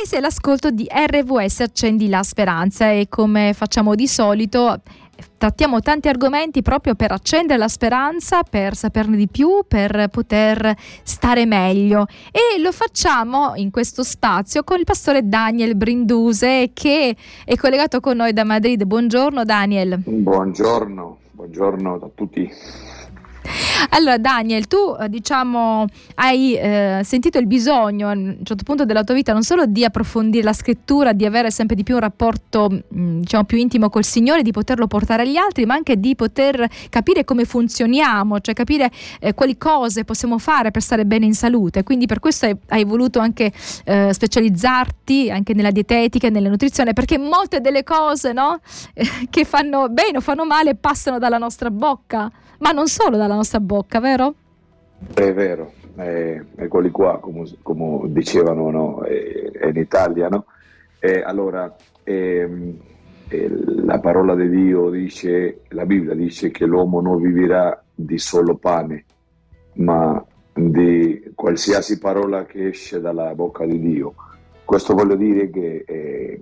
E sei l'ascolto di RVS Accendi la Speranza e come facciamo di solito trattiamo tanti argomenti proprio per accendere la speranza, per saperne di più, per poter stare meglio. E lo facciamo in questo spazio con il pastore Daniel Brinduse che è collegato con noi da Madrid. Buongiorno Daniel. Buongiorno, buongiorno a tutti. Allora Daniel, tu eh, diciamo hai eh, sentito il bisogno a un certo punto della tua vita non solo di approfondire la scrittura, di avere sempre di più un rapporto mh, mm, diciamo più intimo col Signore, di poterlo portare agli altri, ma anche di poter capire come funzioniamo, cioè capire eh, quali cose possiamo fare per stare bene in salute. Quindi per questo hai, hai voluto anche eh, specializzarti anche nella dietetica e nella nutrizione, perché molte delle cose no, che fanno bene o fanno male passano dalla nostra bocca ma non solo dalla nostra bocca, vero? È vero, eccoli qua, come, come dicevano no? eh, in Italia, no? Eh, allora, ehm, eh, la parola di Dio dice, la Bibbia dice che l'uomo non vivrà di solo pane, ma di qualsiasi parola che esce dalla bocca di Dio. Questo voglio dire che eh,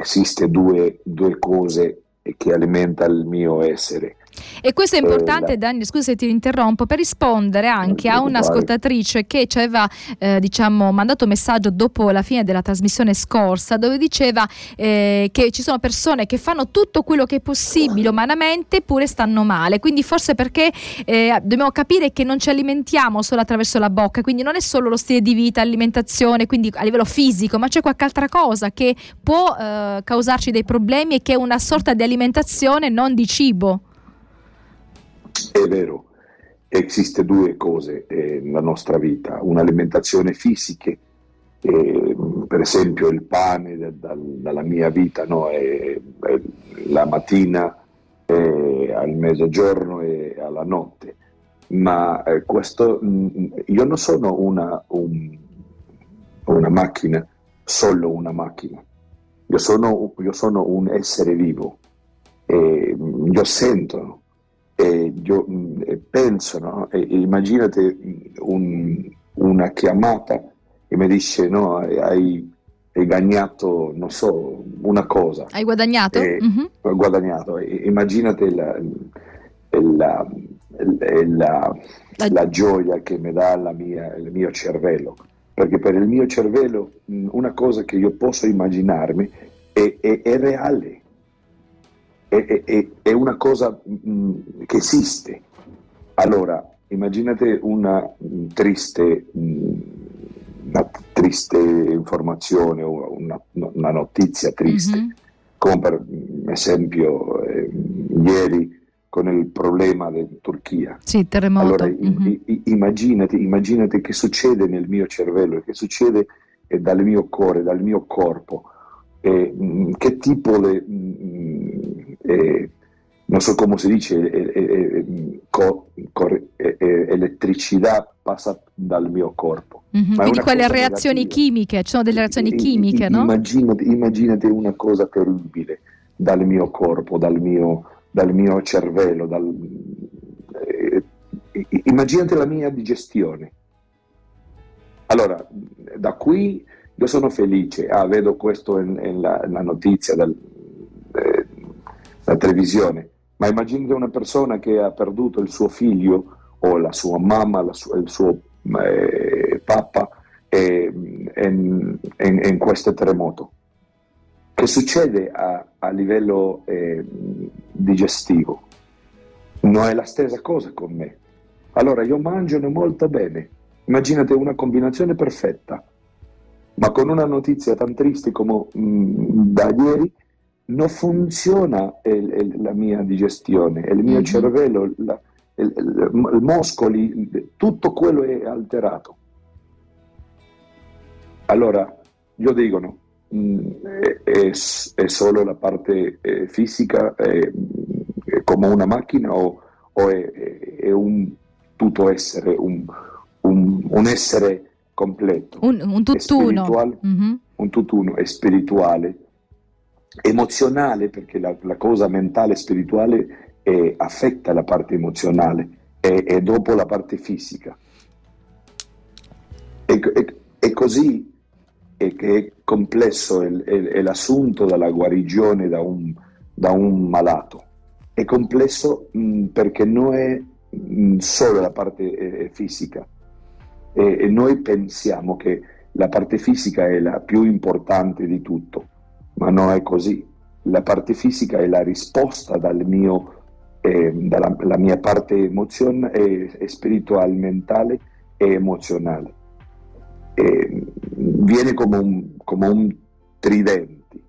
esiste due, due cose che alimentano il mio essere e questo è importante, Dani, scusa se ti interrompo, per rispondere anche a un'ascoltatrice che ci aveva eh, diciamo, mandato un messaggio dopo la fine della trasmissione scorsa dove diceva eh, che ci sono persone che fanno tutto quello che è possibile umanamente eppure stanno male. Quindi forse perché eh, dobbiamo capire che non ci alimentiamo solo attraverso la bocca, quindi non è solo lo stile di vita, alimentazione, quindi a livello fisico, ma c'è qualche altra cosa che può eh, causarci dei problemi e che è una sorta di alimentazione non di cibo. È vero, esiste due cose eh, nella nostra vita, un'alimentazione fisica, eh, per esempio il pane da, da, dalla mia vita no, è, è la mattina, eh, al mezzogiorno e alla notte, ma eh, questo, mm, io non sono una, un, una, macchina, solo una macchina, io sono, io sono un essere vivo, e io sento e io penso, no? e, immaginate un, una chiamata e mi dice no, hai, hai guadagnato, non so, una cosa. Hai guadagnato? E, mm-hmm. Guadagnato. E, immaginate la, la, la, la, gioia che mi dà mia, il mio cervello. Perché per il mio cervello una cosa che io posso immaginarmi è, è, è reale è, è, è una cosa mh, che esiste. Allora, immaginate una triste, mh, una triste informazione una, una, notizia triste, mm-hmm. come per esempio eh, ieri con il problema della Turchia. Sì, terremoto. Allora, mm-hmm. immaginate, immaginate che succede nel mio cervello, che succede eh, dal mio cuore, dal mio corpo, eh, che tipo di eh, non so come si dice, eh, co, co, elettricità passa dal mio corpo. Mm-hmm. Quindi quelle reazioni negativa. chimiche, ci sono delle reazioni chimiche, no? Immaginate, immaginate, una cosa terribile dal mio corpo, dal mio, dal mio cervello, dal, eh, immaginate la mia digestione. Allora, da qui io sono felice, ah, vedo questo nella notizia della eh, televisione, ma immaginate una persona che ha perduto il suo figlio o la sua mamma, la sua, il suo eh, papà eh, in, in, in, questo terremoto. Che succede a, a livello eh, digestivo? Non è la stessa cosa con me. Allora io mangio molto bene. Immaginate una combinazione perfetta ma con una notizia tan triste come mh, mm, da ieri non funziona il, il, la mia digestione, il mio mm-hmm. cervello, la, il, i muscoli, tutto quello è alterato. Allora, io dicono, mh, mm, è, è, è, solo la parte eh, fisica, è, è, come una macchina o, o è, un tutto essere, un, un, un essere completo. Un, un tutt'uno. Mm-hmm. Un tutt'uno, è spirituale, emozionale, perché la, la cosa mentale e spirituale è, affetta la parte emozionale e, e, dopo la parte fisica. E, e, e così e che è complesso, è, è, è l'assunto della guarigione da un, da un malato. È complesso mh, perché non è mh, solo la parte eh, fisica e, e noi pensiamo che la parte fisica è la più importante di tutto, ma non è così. La parte fisica è la risposta dal mio, eh, dalla mia parte emozionale, eh, spirituale, mentale e emozionale. E viene come un, come un tridente,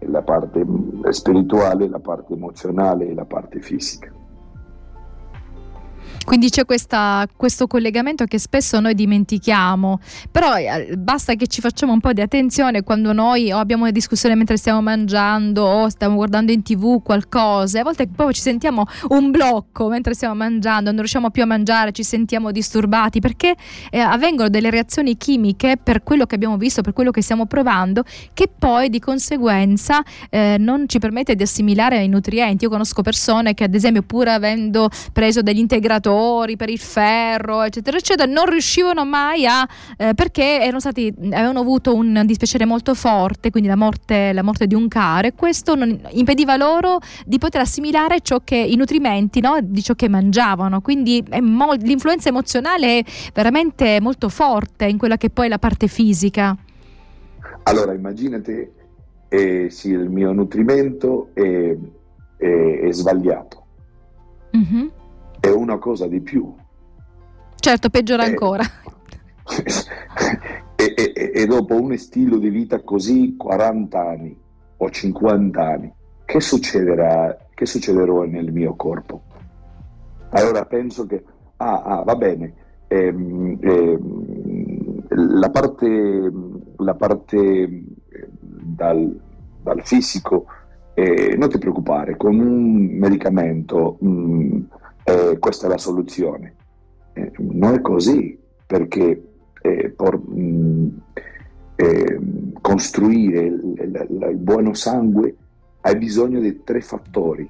la parte spirituale, la parte emozionale e la parte fisica. Quindi c'è questa, questo collegamento che spesso noi dimentichiamo, però eh, basta che ci facciamo un po' di attenzione quando noi o abbiamo una discussione mentre stiamo mangiando o stiamo guardando in tv qualcosa, a volte poi ci sentiamo un blocco mentre stiamo mangiando, non riusciamo più a mangiare, ci sentiamo disturbati perché eh, avvengono delle reazioni chimiche per quello che abbiamo visto, per quello che stiamo provando, che poi di conseguenza eh, non ci permette di assimilare i nutrienti. Io conosco persone che ad esempio pur avendo preso degli integratori, valori per il ferro, eccetera, eccetera, non riuscivano mai a eh, perché erano stati, avevano avuto un dispiacere molto forte, quindi la morte, la morte di un caro, e questo non, impediva loro di poter assimilare ciò che i nutrimenti no, di ciò che mangiavano. Quindi mo- l'influenza emozionale è veramente molto forte in quella che poi è la parte fisica. Allora, immaginate eh, sì, il mio nutrimento è, è, è sbagliato. Mm-hmm è una cosa di più. Certo, peggiora e, ancora. e, e, e, dopo un stile di vita così, 40 anni o 50 anni, che succederà, che succederà nel mio corpo? Allora penso che, ah, ah va bene, ehm, ehm, la parte, la parte eh, dal, dal fisico, eh, non ti preoccupare, con un medicamento mh, mm, eh, questa è la soluzione. Eh, non è così, perché eh, por, mh, mm, eh, costruire il, il, il, buono sangue hai bisogno di tre fattori.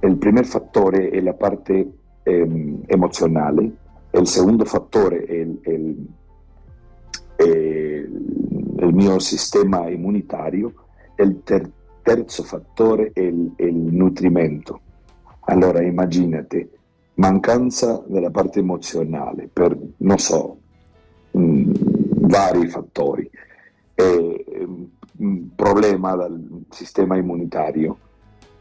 Il primo fattore è la parte ehm, emozionale, il secondo fattore è il, è il, mio sistema immunitario il ter- terzo fattore è il nutrimento. Allora immaginate, mancanza della parte emozionale per, non so, mh, mm, vari fattori, e, mh, mm, problema dal sistema immunitario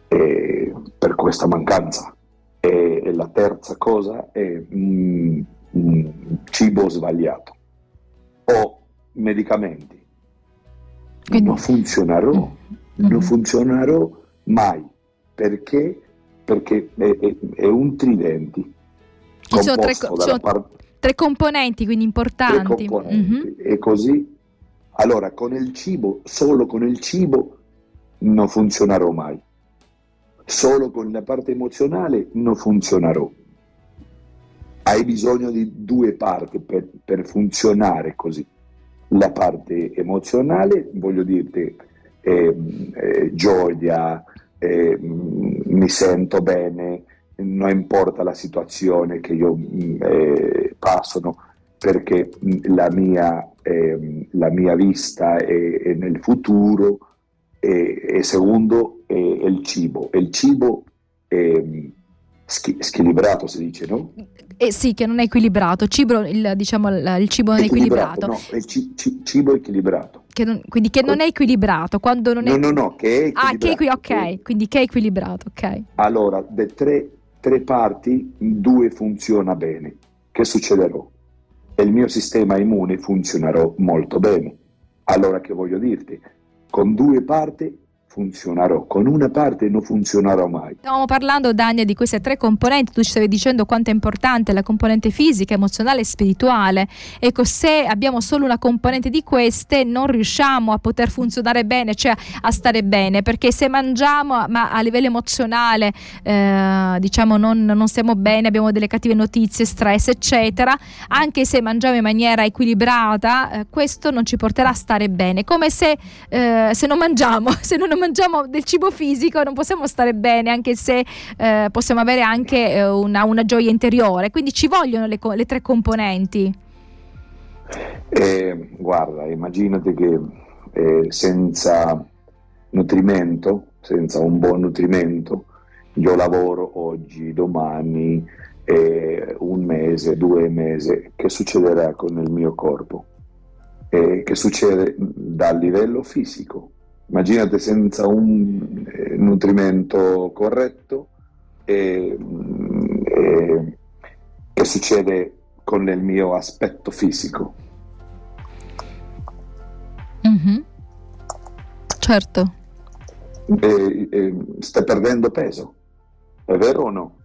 e, per questa mancanza. E, e, la terza cosa è mh, mm, cibo sbagliato o medicamenti. Quindi... Non funzionerò, mm-hmm. non funzionerò mai perché perché è, è, è un tridenti. Ci sono, tre, sono part... tre, componenti, quindi importanti. Tre componenti. Mm-hmm. E così, allora, con il cibo, solo con il cibo non funzionerò mai. Solo con la parte emozionale non funzionerò. Hai bisogno di due parti per, per funzionare così. La parte emozionale, voglio dirti, eh, eh, gioia, eh, mi sento bene, non importa la situazione che io mm, eh, passo, perché mm, la mia, eh, la mia vista è, è, nel futuro e, secondo è, il cibo. il cibo è mm, schierato, si dice, no? Eh sì, che non è equilibrato. Cibo, il, diciamo, il cibo non è equilibrato. No, è ci, ci, cibo equilibrato. Che non, quindi che non è equilibrato. Quando non è... No, no, no, che è equilibrato. Ah, che è, ok, quindi che è equilibrato, ok. Allora, da tre, tre parti, due funziona bene. Che succederà? Il mio sistema immune funzionerà molto bene. Allora che voglio dirti? Con due parti funzionerò, con una parte non funzionerò mai. Stavamo parlando, Dania, di queste tre componenti, tu ci stavi dicendo quanto è importante la componente fisica, emozionale e spirituale. Ecco, se abbiamo solo una componente di queste, non riusciamo a poter funzionare bene, cioè a stare bene, perché se mangiamo, ma a livello emozionale, eh, diciamo, non, non stiamo bene, abbiamo delle cattive notizie, stress, eccetera, anche se mangiamo in maniera equilibrata, eh, questo non ci porterà a stare bene, come se, eh, se non mangiamo, se non mangiamo del cibo fisico non possiamo stare bene, anche se eh, possiamo avere anche eh, una, una, gioia interiore. Quindi ci vogliono le, le tre componenti. Eh, guarda, immaginate che eh, senza nutrimento, senza un buon nutrimento, io lavoro oggi, domani, eh, un mese, due mesi, che succederà con il mio corpo? Eh, che succede dal livello fisico. Immaginate senza un eh, nutrimento corretto, che succede con il mio aspetto fisico. Mm-hmm. Certo. E, e stai perdendo peso, è vero o no?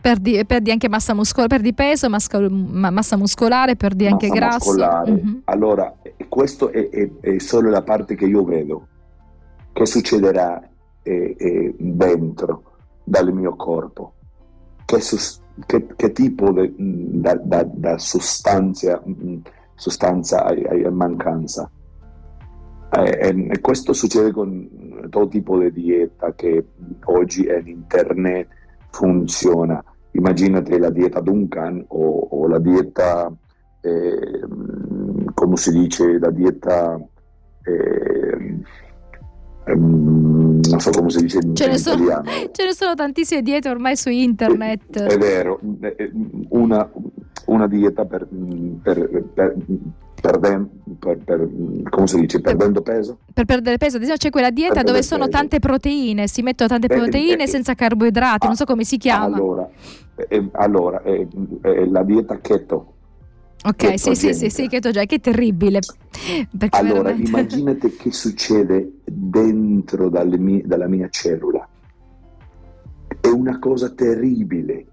Perdi, perdi anche massa muscolare, perdi peso, massa, massa muscolare, perdi massa anche grasso. Mm-hmm. Allora, questo è, è, è, solo la parte che io vedo. Che succederà eh, eh, dentro, dal mio corpo? Che, che, che tipo di da, da, da sostanza, sostanza hai, hai mancanza? Eh, e questo succede con todo tipo di dieta che oggi in internet funziona. Immaginate la dieta Duncan o, o la dieta, eh, come si dice, la dieta... Eh, non so come si dice in, ce, in ne sono, italiano. ce ne sono tantissime diete ormai su internet. È, è vero, una, una dieta per, per, per Perde, per, per, come si dice, perdendo peso? Per perdere peso, ad esempio c'è quella dieta dove sono peso. tante proteine, si mettono tante eh, proteine eh, senza carboidrati, ah, non so come si chiama. Allora, eh, allora eh, la dieta keto. Ok, sì, sì, sì, sì, keto già, che è terribile. allora, veramente... immaginate che succede dentro mie, dalla mia cellula. È una cosa terribile.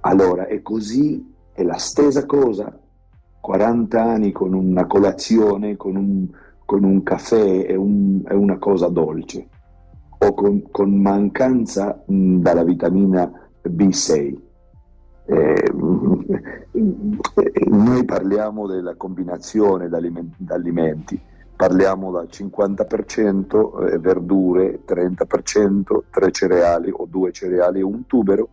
Allora, è così, è la stessa cosa 40 anni con una colazione, con un, con un caffè è, un, è, una cosa dolce, o con, con mancanza mh, dalla vitamina B6. Eh, noi parliamo della combinazione d'alimenti, parliamo da 50% verdure, 30% tre cereali o due cereali e un tubero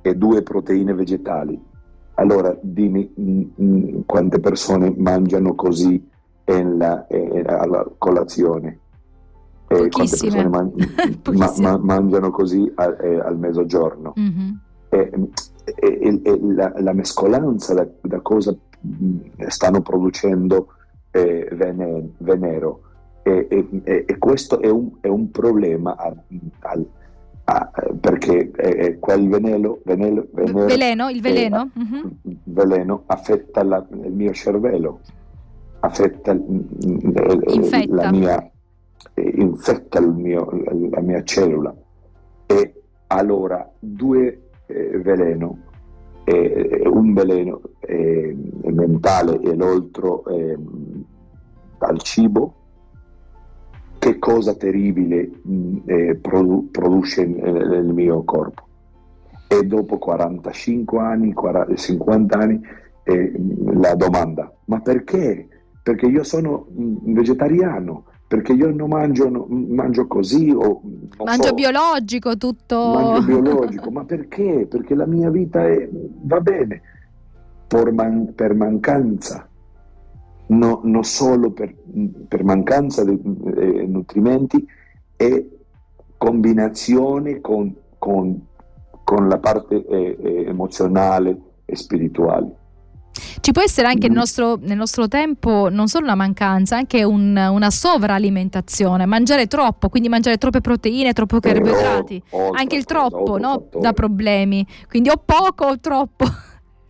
e due proteine vegetali allora dimmi mh, mh, quante persone mangiano così la, eh, alla colazione. Eh, quante persone man- ma- ma- mangiano così a, eh, al mezzogiorno. Mm-hmm. La, la, mescolanza da, da, cosa stanno producendo eh, vene- venero e, e, e, questo è un, è un problema al, al Ah, perché eh, quel venelo, venelo, venelo veleno, il veleno, eh, uh-huh. veleno affetta la, il mio cervello, affetta infetta. la mia, infetta mio, la mia cellula e allora due eh, veleno, eh, un veleno eh, mentale e l'altro dal cibo che cosa terribile mh, eh, produ- produce nel mio corpo. E dopo 45 anni, 40, 50 anni, eh, la domanda, ma perché? Perché io sono vegetariano, perché io non mangio, non mangio così o mangio so, biologico tutto. Mangio biologico ma perché? Perché la mia vita è, va bene. Per, man, per mancanza. No, non solo per, per mancanza di eh, nutrimenti e combinazione con, con, con la parte eh, eh emozionale e spirituale. Ci può essere anche nel, mm. nostro, nel nostro, tempo non solo una mancanza, anche un, una sovralimentazione, mangiare troppo, quindi mangiare troppe proteine, troppo carboidrati, anche il troppo no? dà problemi, quindi o poco o troppo.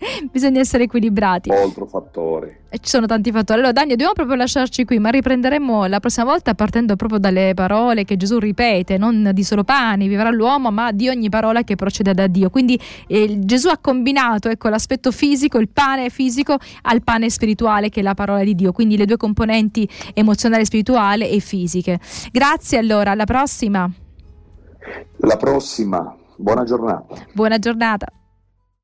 Bisogna essere equilibrati. Altro fattore. E ci sono tanti fattori. Allora, Daniel, dobbiamo proprio lasciarci qui, ma riprenderemo la prossima volta partendo proprio dalle parole che Gesù ripete, non di solo pane vivrà l'uomo, ma di ogni parola che procede da Dio. Quindi eh, Gesù ha combinato ecco, l'aspetto fisico, il pane fisico, al pane spirituale, che è la parola di Dio. Quindi le due componenti emozionale, spirituale e fisiche. Grazie allora, alla prossima. La prossima. Buona giornata. Buona giornata.